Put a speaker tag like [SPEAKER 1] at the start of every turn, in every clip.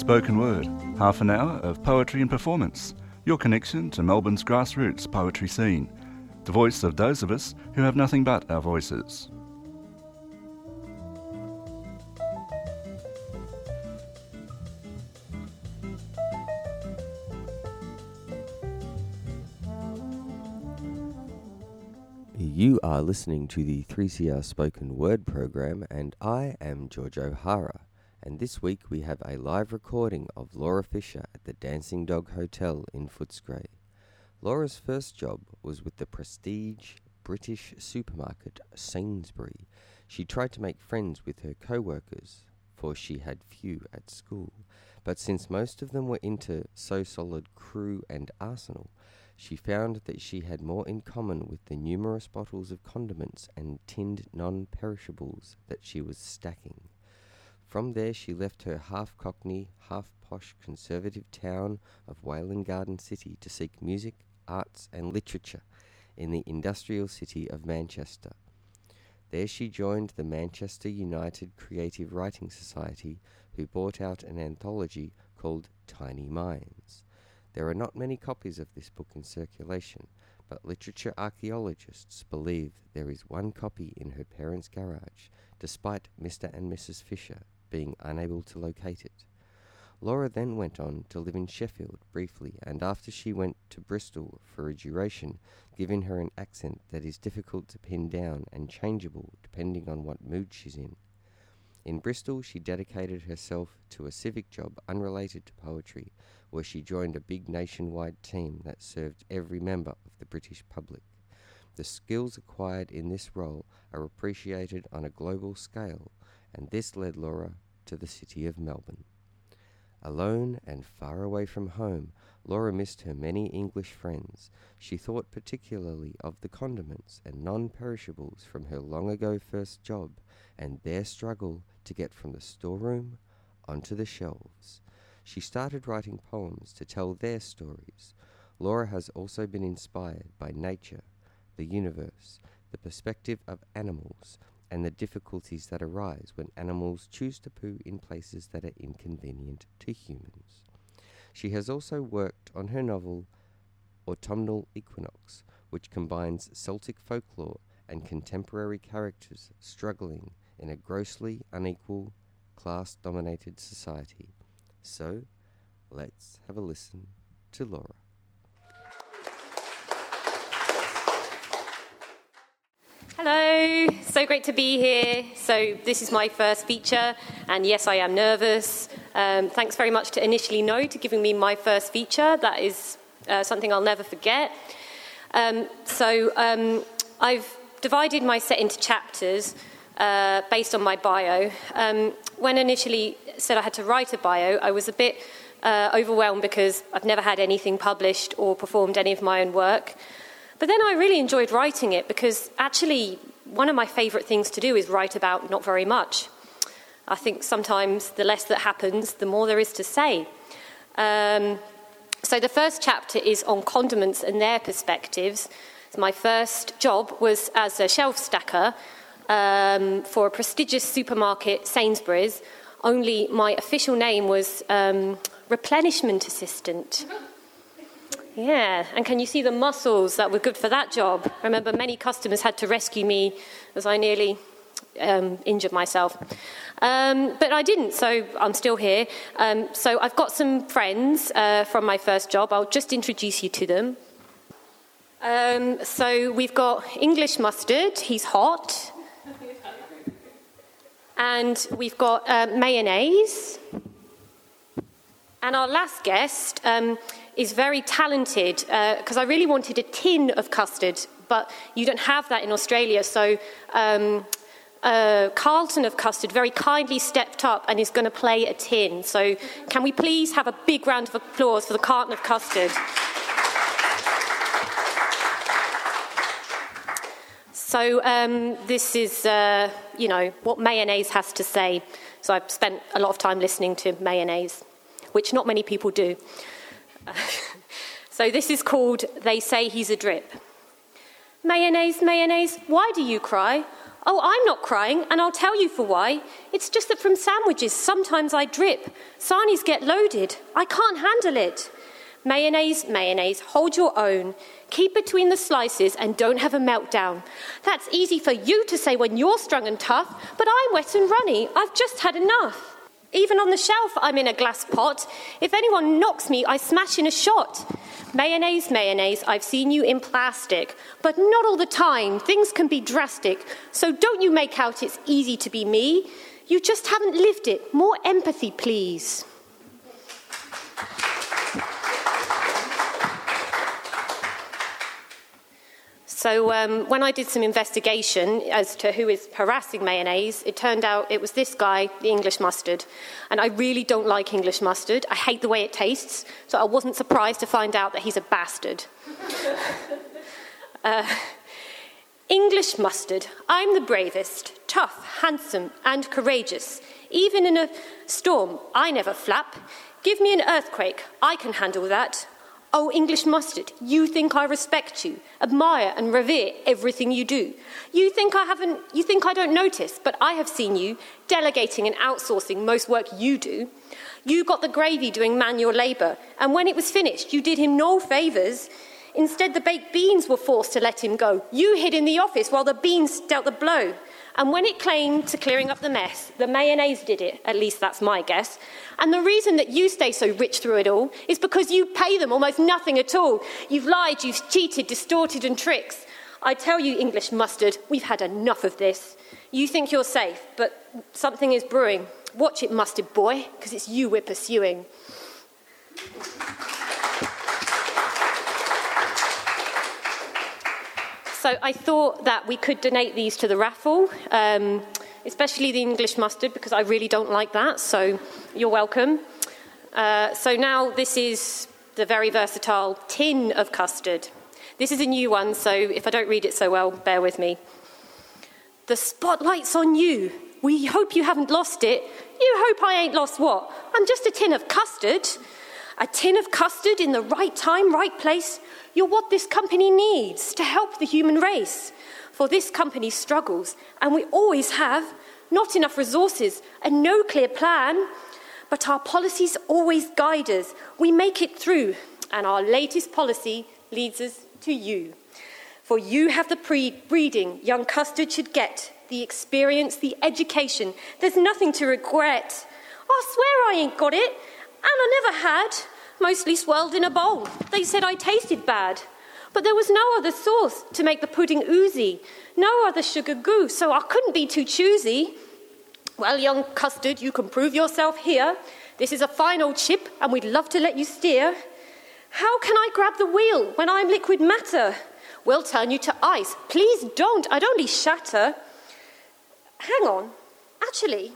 [SPEAKER 1] Spoken Word, half an hour of poetry and performance, your connection to Melbourne's grassroots poetry scene, the voice of those of us who have nothing but our voices.
[SPEAKER 2] You are listening to the 3CR Spoken Word program, and I am George O'Hara. And this week we have a live recording of Laura Fisher at the Dancing Dog Hotel in Footscray. Laura's first job was with the prestige British supermarket Sainsbury. She tried to make friends with her co workers, for she had few at school. But since most of them were into So Solid Crew and Arsenal, she found that she had more in common with the numerous bottles of condiments and tinned non perishables that she was stacking. From there, she left her half cockney, half posh conservative town of Welwyn Garden City to seek music, arts, and literature in the industrial city of Manchester. There, she joined the Manchester United Creative Writing Society, who brought out an anthology called Tiny Minds. There are not many copies of this book in circulation, but literature archaeologists believe there is one copy in her parents' garage, despite Mr. and Mrs. Fisher being unable to locate it. Laura then went on to live in Sheffield briefly, and after she went to Bristol for a duration, giving her an accent that is difficult to pin down and changeable depending on what mood she's in. In Bristol, she dedicated herself to a civic job unrelated to poetry, where she joined a big nationwide team that served every member of the British public. The skills acquired in this role are appreciated on a global scale, and this led Laura to the city of Melbourne. Alone and far away from home, Laura missed her many English friends. She thought particularly of the condiments and non perishables from her long ago first job and their struggle to get from the storeroom onto the shelves. She started writing poems to tell their stories. Laura has also been inspired by nature, the universe, the perspective of animals, and the difficulties that arise when animals choose to poo in places that are inconvenient to humans. She has also worked on her novel Autumnal Equinox, which combines Celtic folklore and contemporary characters struggling in a grossly unequal, class dominated society. So, let's have a listen to Laura.
[SPEAKER 3] Hello, so great to be here. So, this is my first feature, and yes, I am nervous. Um, thanks very much to Initially No to giving me my first feature. That is uh, something I'll never forget. Um, so, um, I've divided my set into chapters uh, based on my bio. Um, when initially said I had to write a bio, I was a bit uh, overwhelmed because I've never had anything published or performed any of my own work. But then I really enjoyed writing it because actually, one of my favourite things to do is write about not very much. I think sometimes the less that happens, the more there is to say. Um, so the first chapter is on condiments and their perspectives. My first job was as a shelf stacker um, for a prestigious supermarket, Sainsbury's, only my official name was um, replenishment assistant. Yeah, and can you see the muscles that were good for that job? I remember many customers had to rescue me as I nearly um, injured myself. Um, but I didn't, so I'm still here. Um, so I've got some friends uh, from my first job. I'll just introduce you to them. Um, so we've got English mustard, he's hot. And we've got uh, mayonnaise. And our last guest um, is very talented because uh, I really wanted a tin of custard, but you don't have that in Australia. So um, uh, Carlton of Custard very kindly stepped up and is going to play a tin. So can we please have a big round of applause for the Carlton of Custard? So um, this is, uh, you know, what mayonnaise has to say. So I've spent a lot of time listening to mayonnaise, which not many people do. so this is called They Say He's a Drip. Mayonnaise, mayonnaise, why do you cry? Oh, I'm not crying, and I'll tell you for why. It's just that from sandwiches, sometimes I drip. Sarnies get loaded. I can't handle it. Mayonnaise, mayonnaise, hold your own. Keep between the slices and don't have a meltdown. That's easy for you to say when you're strong and tough, but I'm wet and runny. I've just had enough. Even on the shelf, I'm in a glass pot. If anyone knocks me, I smash in a shot. Mayonnaise, mayonnaise, I've seen you in plastic, but not all the time. Things can be drastic. So don't you make out it's easy to be me. You just haven't lived it. More empathy, please. So, um, when I did some investigation as to who is harassing mayonnaise, it turned out it was this guy, the English mustard. And I really don't like English mustard. I hate the way it tastes, so I wasn't surprised to find out that he's a bastard. uh, English mustard. I'm the bravest, tough, handsome, and courageous. Even in a storm, I never flap. Give me an earthquake, I can handle that. Oh, English mustard, you think I respect you, admire and revere everything you do. You think I haven't you think I don't notice, but I have seen you delegating and outsourcing most work you do. You got the gravy doing manual labour, and when it was finished, you did him no favours. Instead, the baked beans were forced to let him go. You hid in the office while the beans dealt the blow. And when it came to clearing up the mess, the mayonnaise did it, at least that's my guess. And the reason that you stay so rich through it all is because you pay them almost nothing at all. You've lied, you've cheated, distorted, and tricks. I tell you, English mustard, we've had enough of this. You think you're safe, but something is brewing. Watch it, mustard boy, because it's you we're pursuing. So I thought that we could donate these to the raffle, um, especially the English mustard, because I really don't like that. So you're welcome. Uh, so now this is the very versatile tin of custard. This is a new one, so if I don't read it so well, bear with me. The spotlight's on you. We hope you haven't lost it. You hope I ain't lost what? I'm just a tin of custard. A tin of custard in the right time, right place. You're what this company needs to help the human race. For this company struggles, and we always have, not enough resources and no clear plan. But our policies always guide us. We make it through, and our latest policy leads us to you. For you have the pre- breeding young custard should get, the experience, the education. There's nothing to regret. I swear I ain't got it, and I never had mostly swirled in a bowl. They said I tasted bad. But there was no other sauce to make the pudding oozy, no other sugar goo, so I couldn't be too choosy. Well, young custard, you can prove yourself here. This is a fine old ship, and we'd love to let you steer. How can I grab the wheel when I'm liquid matter? We'll turn you to ice. Please don't, I'd only shatter. Hang on, actually,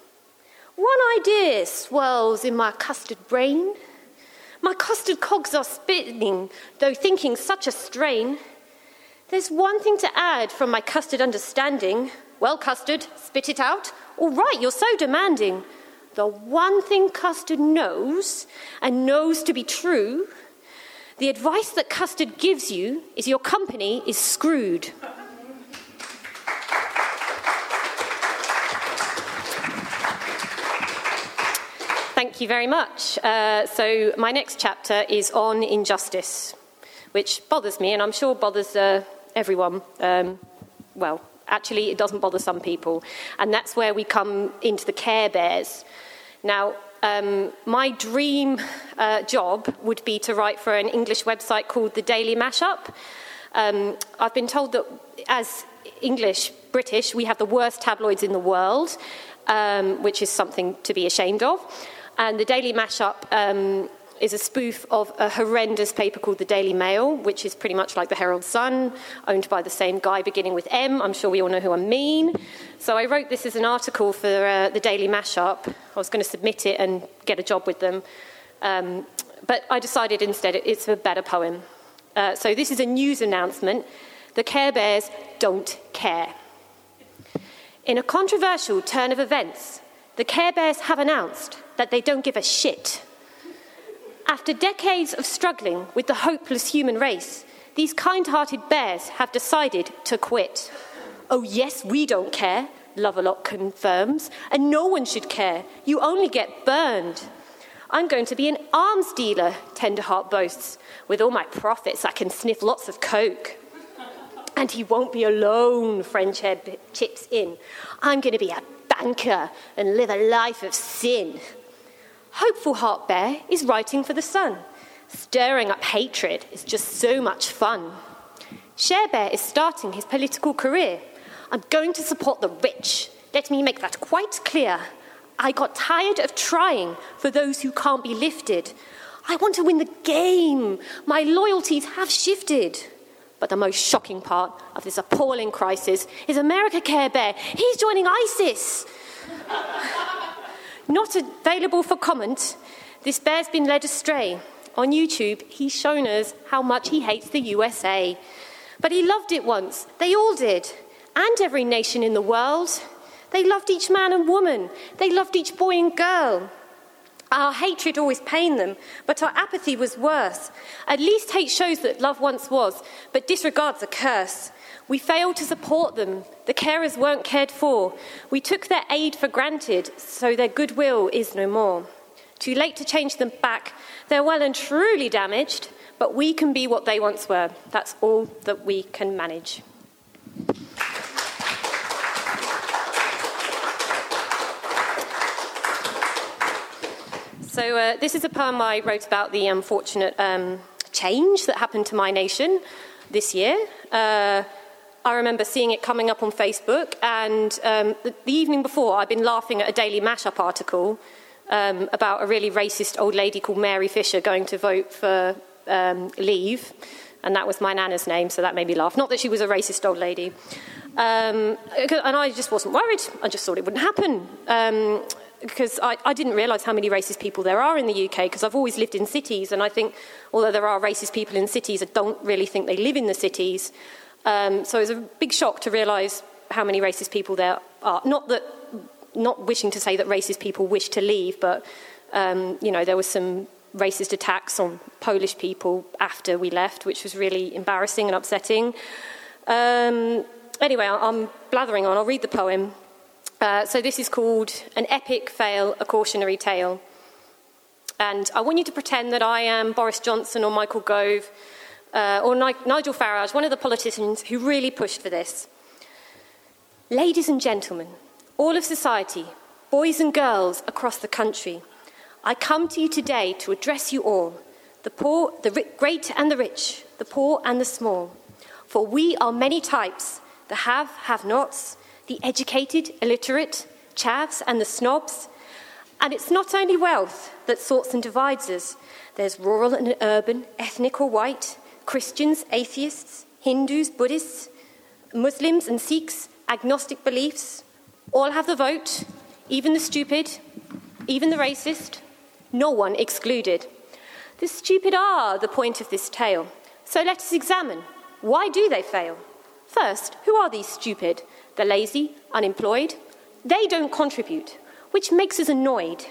[SPEAKER 3] one idea swirls in my custard brain. My custard cogs are spinning, though thinking such a strain. There's one thing to add from my custard understanding. Well, custard, spit it out. All right, you're so demanding. The one thing custard knows, and knows to be true, the advice that custard gives you is your company is screwed. Thank you very much. Uh, so, my next chapter is on injustice, which bothers me, and I'm sure bothers uh, everyone. Um, well, actually, it doesn't bother some people. And that's where we come into the Care Bears. Now, um, my dream uh, job would be to write for an English website called the Daily Mashup. Um, I've been told that as English, British, we have the worst tabloids in the world, um, which is something to be ashamed of. And the Daily Mashup um, is a spoof of a horrendous paper called the Daily Mail, which is pretty much like the Herald Sun, owned by the same guy beginning with M. I'm sure we all know who I mean. So I wrote this as an article for uh, the Daily Mashup. I was going to submit it and get a job with them. Um, but I decided instead it's a better poem. Uh, so this is a news announcement. The Care Bears don't care. In a controversial turn of events, the Care Bears have announced that they don't give a shit. After decades of struggling with the hopeless human race, these kind hearted bears have decided to quit. Oh, yes, we don't care, Love-a-Lot confirms, and no one should care. You only get burned. I'm going to be an arms dealer, Tenderheart boasts. With all my profits, I can sniff lots of coke. And he won't be alone, Friendship chips in. I'm going to be a banker and live a life of sin. Hopeful Heart Bear is writing for The Sun. Stirring up hatred is just so much fun. Share Bear is starting his political career. I'm going to support the rich. Let me make that quite clear. I got tired of trying for those who can't be lifted. I want to win the game. My loyalties have shifted. But the most shocking part of this appalling crisis is America Care Bear. He's joining ISIS. Not available for comment, this bear's been led astray. On YouTube, he's shown us how much he hates the USA. But he loved it once. They all did. And every nation in the world. They loved each man and woman. They loved each boy and girl. Our hatred always pained them, but our apathy was worse. At least hate shows that love once was, but disregards a curse. We failed to support them. The carers weren't cared for. We took their aid for granted, so their goodwill is no more. Too late to change them back. They're well and truly damaged, but we can be what they once were. That's all that we can manage. So, uh, this is a poem I wrote about the unfortunate um, change that happened to my nation this year. Uh, I remember seeing it coming up on Facebook, and um, the, the, evening before, I'd been laughing at a Daily Mashup article um, about a really racist old lady called Mary Fisher going to vote for um, Leave, and that was my nana's name, so that made me laugh. Not that she was a racist old lady. Um, and I just wasn't worried. I just thought it wouldn't happen. Um, because I, I, didn't realise how many racist people there are in the UK because I've always lived in cities, and I think although there are racist people in cities, I don't really think they live in the cities. Um, so it was a big shock to realise how many racist people there are. Not that, not wishing to say that racist people wish to leave, but um, you know there was some racist attacks on Polish people after we left, which was really embarrassing and upsetting. Um, anyway, I'm blathering on. I'll read the poem. Uh, so this is called An Epic Fail, a Cautionary Tale. And I want you to pretend that I am Boris Johnson or Michael Gove uh, or Ni- Nigel Farage, one of the politicians who really pushed for this. Ladies and gentlemen, all of society, boys and girls across the country, I come to you today to address you all, the poor, the ri- great and the rich, the poor and the small. For we are many types, the have, have nots, the educated, illiterate, chavs, and the snobs. And it's not only wealth that sorts and divides us, there's rural and urban, ethnic or white, Christians, atheists, Hindus, Buddhists, Muslims and Sikhs, agnostic beliefs, all have the vote, even the stupid, even the racist, no one excluded. The stupid are the point of this tale. So let us examine why do they fail? First, who are these stupid? The lazy, unemployed? They don't contribute, which makes us annoyed.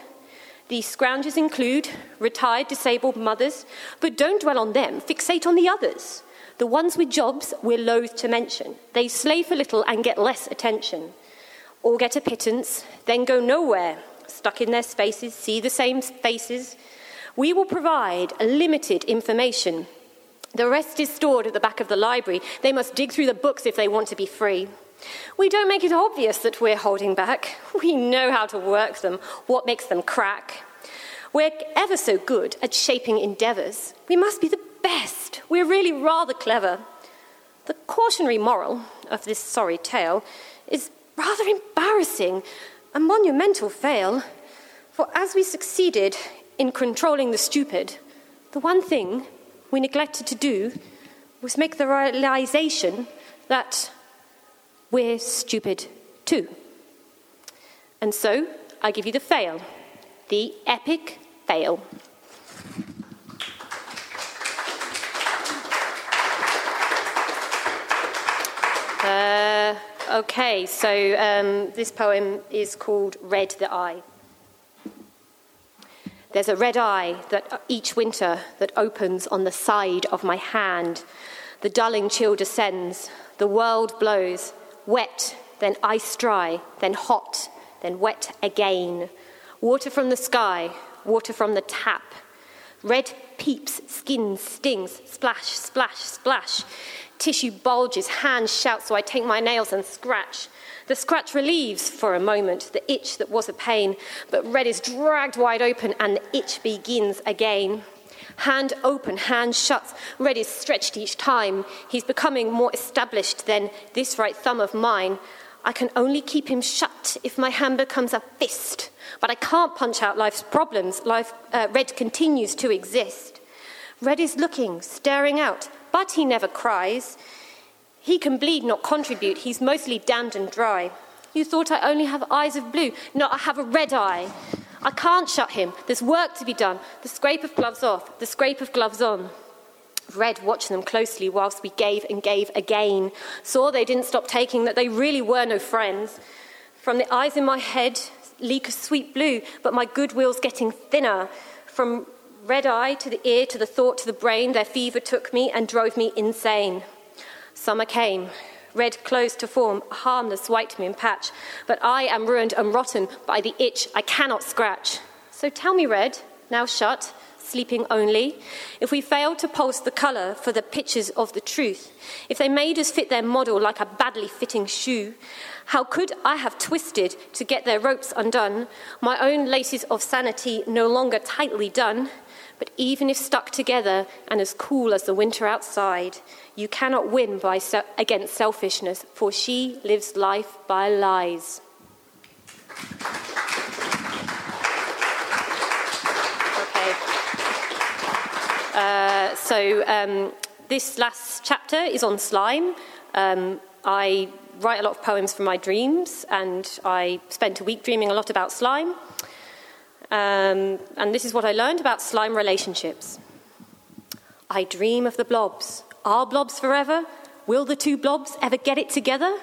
[SPEAKER 3] These scroungers include retired disabled mothers, but don't dwell on them, fixate on the others. The ones with jobs we're loath to mention. They slave a little and get less attention. Or get a pittance, then go nowhere, stuck in their spaces, see the same faces. We will provide limited information. The rest is stored at the back of the library. They must dig through the books if they want to be free. We don't make it obvious that we're holding back. We know how to work them, what makes them crack. We're ever so good at shaping endeavours. We must be the best. We're really rather clever. The cautionary moral of this sorry tale is rather embarrassing, a monumental fail. For as we succeeded in controlling the stupid, the one thing we neglected to do was make the realization that we're stupid too. And so I give you the fail, the epic fail. Uh, okay, so um, this poem is called Red the Eye. There's a red eye that each winter that opens on the side of my hand. The dulling chill descends, the world blows, wet, then ice dry, then hot, then wet again. Water from the sky, water from the tap. Red peeps, skin stings, splash, splash, splash. Tissue bulges, hands shout, so I take my nails and scratch. The scratch relieves for a moment the itch that was a pain, but red is dragged wide open and the itch begins again. Hand open, hand shut, red is stretched each time. He's becoming more established than this right thumb of mine. I can only keep him shut if my hand becomes a fist. But I can't punch out life's problems. Life, uh, Red continues to exist. Red is looking, staring out, but he never cries. He can bleed, not contribute. He's mostly damned and dry. You thought I only have eyes of blue. No, I have a red eye. I can't shut him. There's work to be done. The scrape of gloves off, the scrape of gloves on. Red watched them closely whilst we gave and gave again. Saw they didn't stop taking, that they really were no friends. From the eyes in my head leak a sweet blue, but my goodwill's getting thinner. From red eye to the ear to the thought to the brain, their fever took me and drove me insane. Summer came. Red clothes to form a harmless white moon patch, but I am ruined and rotten by the itch I cannot scratch. So tell me, Red, now shut, sleeping only, if we failed to pulse the colour for the pictures of the truth, if they made us fit their model like a badly fitting shoe, how could I have twisted to get their ropes undone, my own laces of sanity no longer tightly done? But even if stuck together and as cool as the winter outside, you cannot win by se- against selfishness, for she lives life by lies. Okay. Uh, so um, this last chapter is on slime. Um, I write a lot of poems from my dreams, and I spent a week dreaming a lot about slime. Um, and this is what I learned about slime relationships. I dream of the blobs. Are blobs forever? Will the two blobs ever get it together?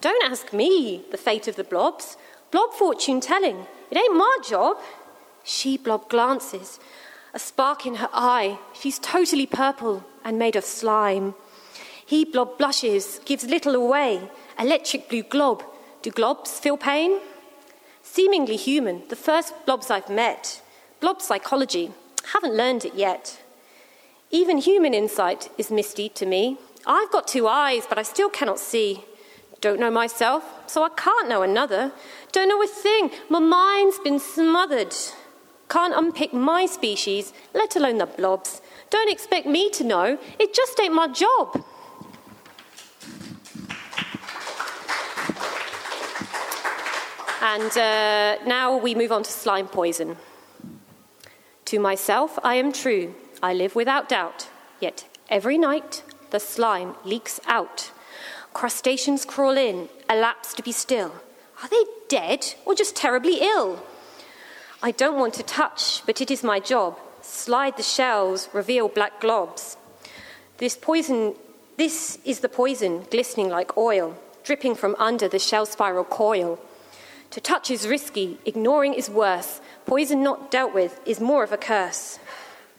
[SPEAKER 3] Don't ask me the fate of the blobs. Blob fortune telling. It ain't my job. She blob glances, a spark in her eye. She's totally purple and made of slime. He blob blushes, gives little away. Electric blue glob. Do globs feel pain? Seemingly human, the first blobs I've met. Blob psychology. Haven't learned it yet. Even human insight is misty to me. I've got two eyes, but I still cannot see. Don't know myself, so I can't know another. Don't know a thing, my mind's been smothered. Can't unpick my species, let alone the blobs. Don't expect me to know, it just ain't my job. And uh, now we move on to slime poison. To myself, I am true. I live without doubt, yet every night the slime leaks out. Crustaceans crawl in, elapse to be still. Are they dead or just terribly ill? I don't want to touch, but it is my job. Slide the shells, reveal black globs. This poison, this is the poison, glistening like oil, dripping from under the shell spiral coil. To touch is risky, ignoring is worse. Poison not dealt with is more of a curse.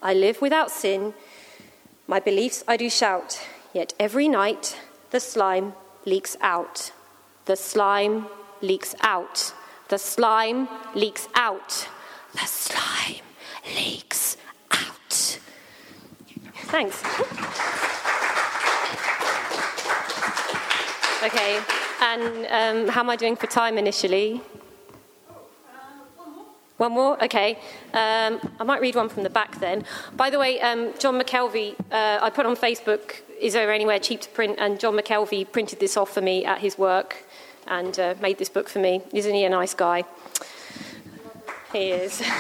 [SPEAKER 3] I live without sin. My beliefs I do shout, yet every night the slime leaks out. The slime leaks out. The slime leaks out. The slime leaks out. Thanks. okay, and um, how am I doing for time initially? One more? Okay. Um, I might read one from the back then. By the way, um, John McKelvey, uh, I put on Facebook, is there anywhere cheap to print? And John McKelvey printed this off for me at his work and uh, made this book for me. Isn't he a nice guy? He is.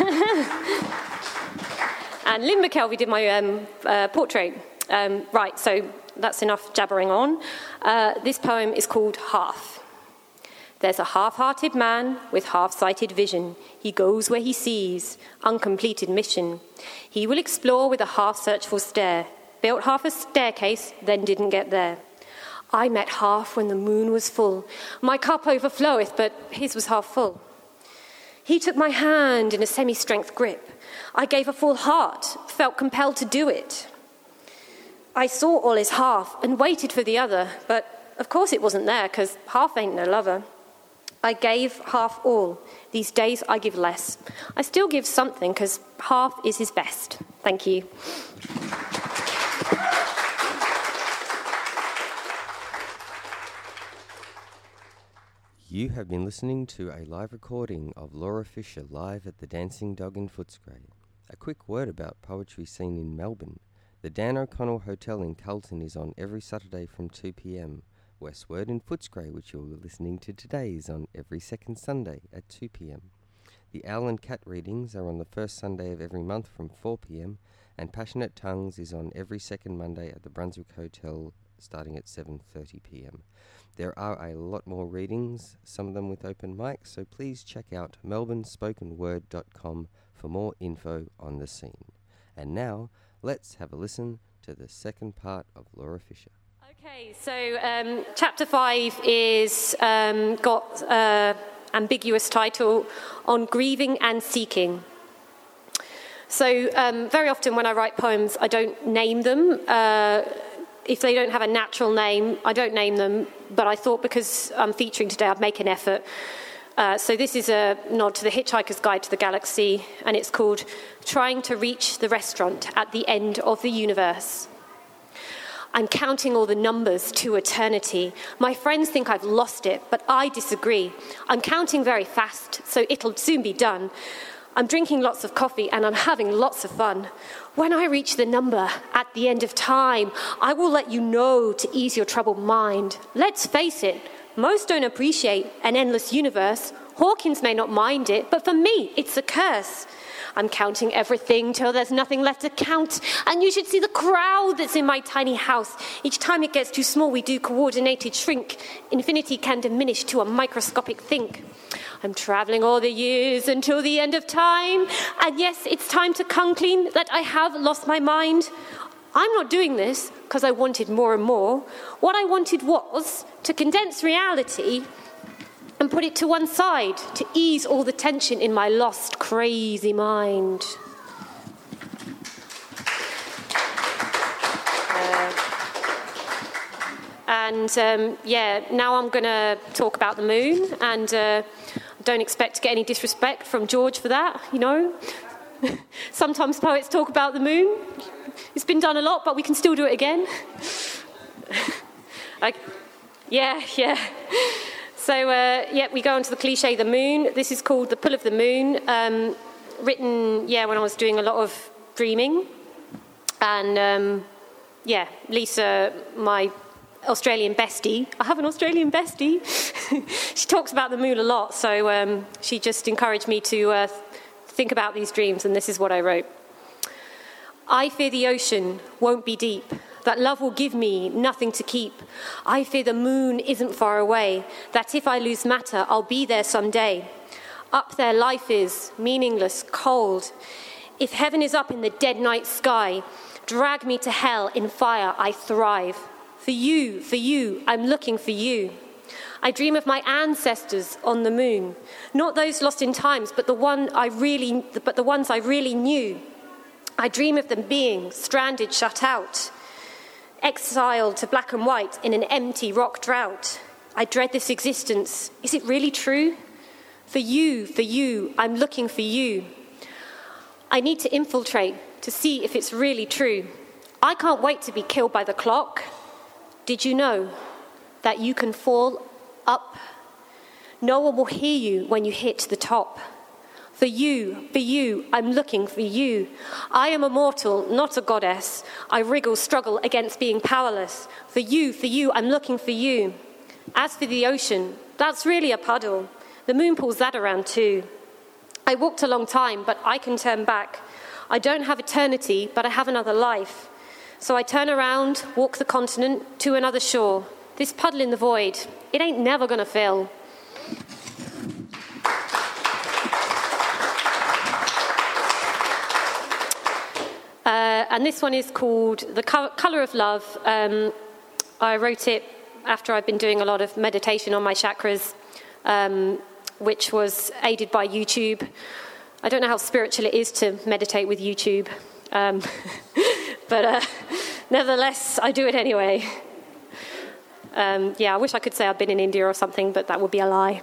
[SPEAKER 3] and Lynn McKelvey did my um, uh, portrait. Um, right, so that's enough jabbering on. Uh, this poem is called Half. There's a half hearted man with half sighted vision. He goes where he sees, uncompleted mission. He will explore with a half searchful stare. Built half a staircase, then didn't get there. I met half when the moon was full. My cup overfloweth, but his was half full. He took my hand in a semi strength grip. I gave a full heart, felt compelled to do it. I saw all his half and waited for the other, but of course it wasn't there, because half ain't no lover. I gave half all. These days I give less. I still give something, because half is his best. Thank you.
[SPEAKER 2] You have been listening to a live recording of Laura Fisher live at the Dancing Dog in Footscray. A quick word about poetry scene in Melbourne. The Dan O'Connell Hotel in Carlton is on every Saturday from 2 pm. Westward in Footscray, which you're listening to today, is on every second Sunday at 2 pm. The Owl and Cat readings are on the first Sunday of every month from 4 pm, and Passionate Tongues is on every second Monday at the Brunswick Hotel starting at 7:30 pm. There are a lot more readings, some of them with open mics, so please check out melbournespokenword.com for more info on the scene. And now, let's have a listen to the second part of Laura Fisher.
[SPEAKER 3] Okay, so um, chapter five is um, got uh, ambiguous title on grieving and seeking. So um, very often when I write poems, I don't name them. Uh, if they don't have a natural name, I don't name them. But I thought because I'm featuring today, I'd make an effort. Uh, so this is a nod to the Hitchhiker's Guide to the Galaxy, and it's called "Trying to Reach the Restaurant at the End of the Universe." I'm counting all the numbers to eternity. My friends think I've lost it, but I disagree. I'm counting very fast, so it'll soon be done. I'm drinking lots of coffee and I'm having lots of fun. When I reach the number at the end of time, I will let you know to ease your troubled mind. Let's face it, most don't appreciate an endless universe. Hawkins may not mind it, but for me, it's a curse. I'm counting everything till there's nothing left to count. And you should see the crowd that's in my tiny house. Each time it gets too small, we do coordinated shrink. Infinity can diminish to a microscopic think. I'm traveling all the years until the end of time. And yes, it's time to come clean that I have lost my mind. I'm not doing this because I wanted more and more. What I wanted was to condense reality and put it to one side to ease all the tension in my lost, crazy mind. Uh, and um, yeah, now I'm going to talk about the moon, and uh, don't expect to get any disrespect from George for that, you know. Sometimes poets talk about the moon. It's been done a lot, but we can still do it again. like, yeah, yeah. So, uh, yeah, we go on to the cliche, the moon. This is called The Pull of the Moon, um, written, yeah, when I was doing a lot of dreaming. And, um, yeah, Lisa, my Australian bestie, I have an Australian bestie. she talks about the moon a lot, so um, she just encouraged me to uh, think about these dreams, and this is what I wrote. I fear the ocean won't be deep that love will give me nothing to keep. I fear the moon isn't far away, that if I lose matter, I'll be there someday. Up there, life is meaningless, cold. If heaven is up in the dead night sky, drag me to hell in fire, I thrive. For you, for you, I'm looking for you. I dream of my ancestors on the moon, not those lost in times, but the one I really, but the ones I really knew. I dream of them being stranded, shut out exiled to black and white in an empty rock drought. I dread this existence. Is it really true? For you, for you, I'm looking for you. I need to infiltrate to see if it's really true. I can't wait to be killed by the clock. Did you know that you can fall up? No one will hear you when you hit the top. For you, for you, I'm looking for you. I am a mortal, not a goddess. I wriggle, struggle against being powerless. For you, for you, I'm looking for you. As for the ocean, that's really a puddle. The moon pulls that around too. I walked a long time, but I can turn back. I don't have eternity, but I have another life. So I turn around, walk the continent to another shore. This puddle in the void, it ain't never gonna fill. Uh, and this one is called The Colour of Love. Um, I wrote it after I've been doing a lot of meditation on my chakras, um, which was aided by YouTube. I don't know how spiritual it is to meditate with YouTube, um, but uh, nevertheless, I do it anyway. Um, yeah, I wish I could say I've been in India or something, but that would be a lie.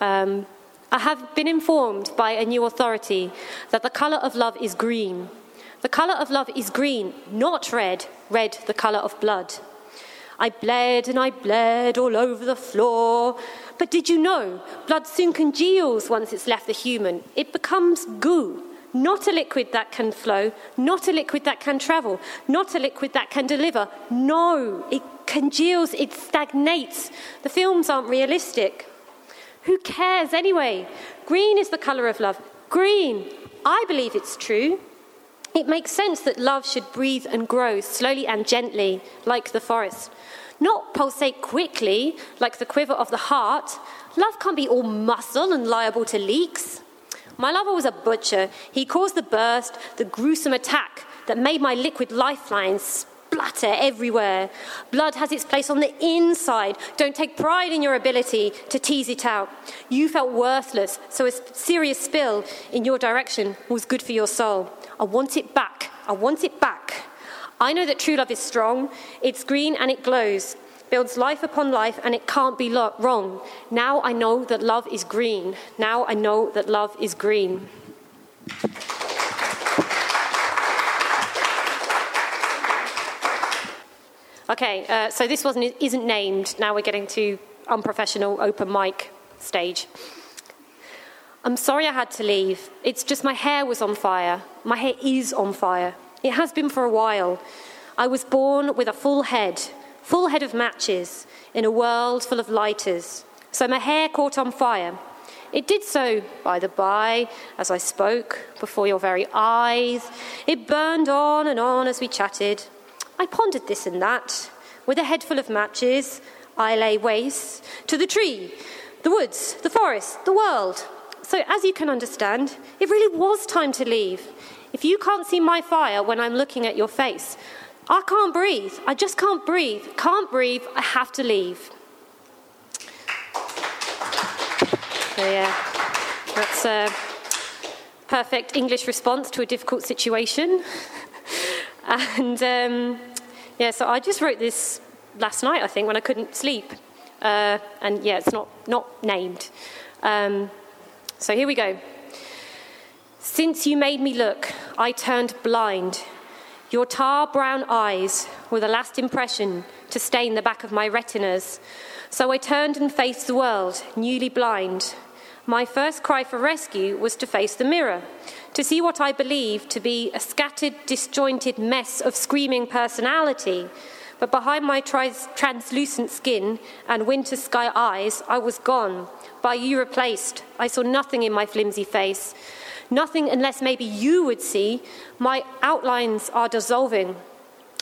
[SPEAKER 3] Um, I have been informed by a new authority that the colour of love is green. The colour of love is green, not red, red the colour of blood. I bled and I bled all over the floor. But did you know blood soon congeals once it's left the human? It becomes goo, not a liquid that can flow, not a liquid that can travel, not a liquid that can deliver. No, it congeals, it stagnates. The films aren't realistic. Who cares anyway? Green is the colour of love. Green. I believe it's true. It makes sense that love should breathe and grow slowly and gently, like the forest. Not pulsate quickly, like the quiver of the heart. Love can't be all muscle and liable to leaks. My lover was a butcher. He caused the burst, the gruesome attack that made my liquid lifelines splatter everywhere. Blood has its place on the inside. Don't take pride in your ability to tease it out. You felt worthless, so a serious spill in your direction was good for your soul. I want it back. I want it back. I know that true love is strong. It's green and it glows, builds life upon life, and it can't be lo- wrong. Now I know that love is green. Now I know that love is green. Okay, uh, so this wasn't isn't named. Now we're getting to unprofessional open mic stage. I'm sorry I had to leave. It's just my hair was on fire. My hair is on fire. It has been for a while. I was born with a full head, full head of matches, in a world full of lighters. So my hair caught on fire. It did so, by the by, as I spoke, before your very eyes. It burned on and on as we chatted. I pondered this and that. With a head full of matches, I lay waste to the tree, the woods, the forest, the world. So, as you can understand, it really was time to leave. If you can't see my fire when I'm looking at your face, I can't breathe. I just can't breathe. Can't breathe. I have to leave. So, yeah, that's a perfect English response to a difficult situation. and um, yeah, so I just wrote this last night, I think, when I couldn't sleep. Uh, and yeah, it's not, not named. Um, so here we go. Since you made me look, I turned blind. Your tar brown eyes were the last impression to stain the back of my retinas. So I turned and faced the world, newly blind. My first cry for rescue was to face the mirror, to see what I believed to be a scattered, disjointed mess of screaming personality. But behind my trans- translucent skin and winter sky eyes, I was gone, by you replaced. I saw nothing in my flimsy face. Nothing unless maybe you would see. My outlines are dissolving.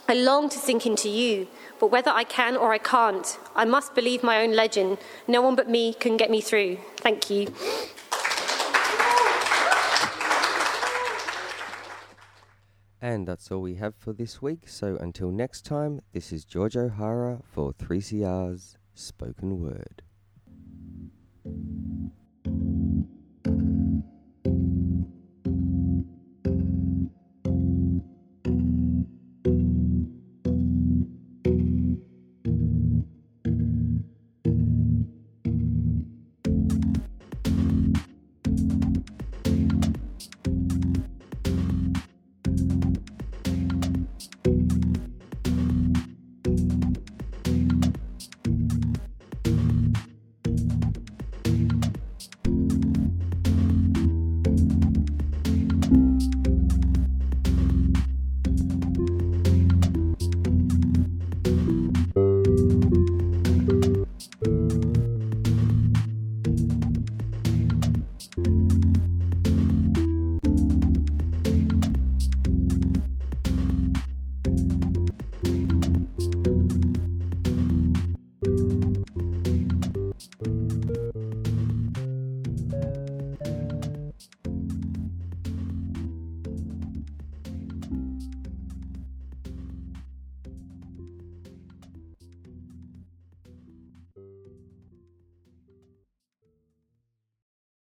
[SPEAKER 3] I long to sink into you, but whether I can or I can't, I must believe my own legend. No one but me can get me through. Thank you.
[SPEAKER 2] And that's all we have for this week. So until next time, this is George O'Hara for 3CR's Spoken Word.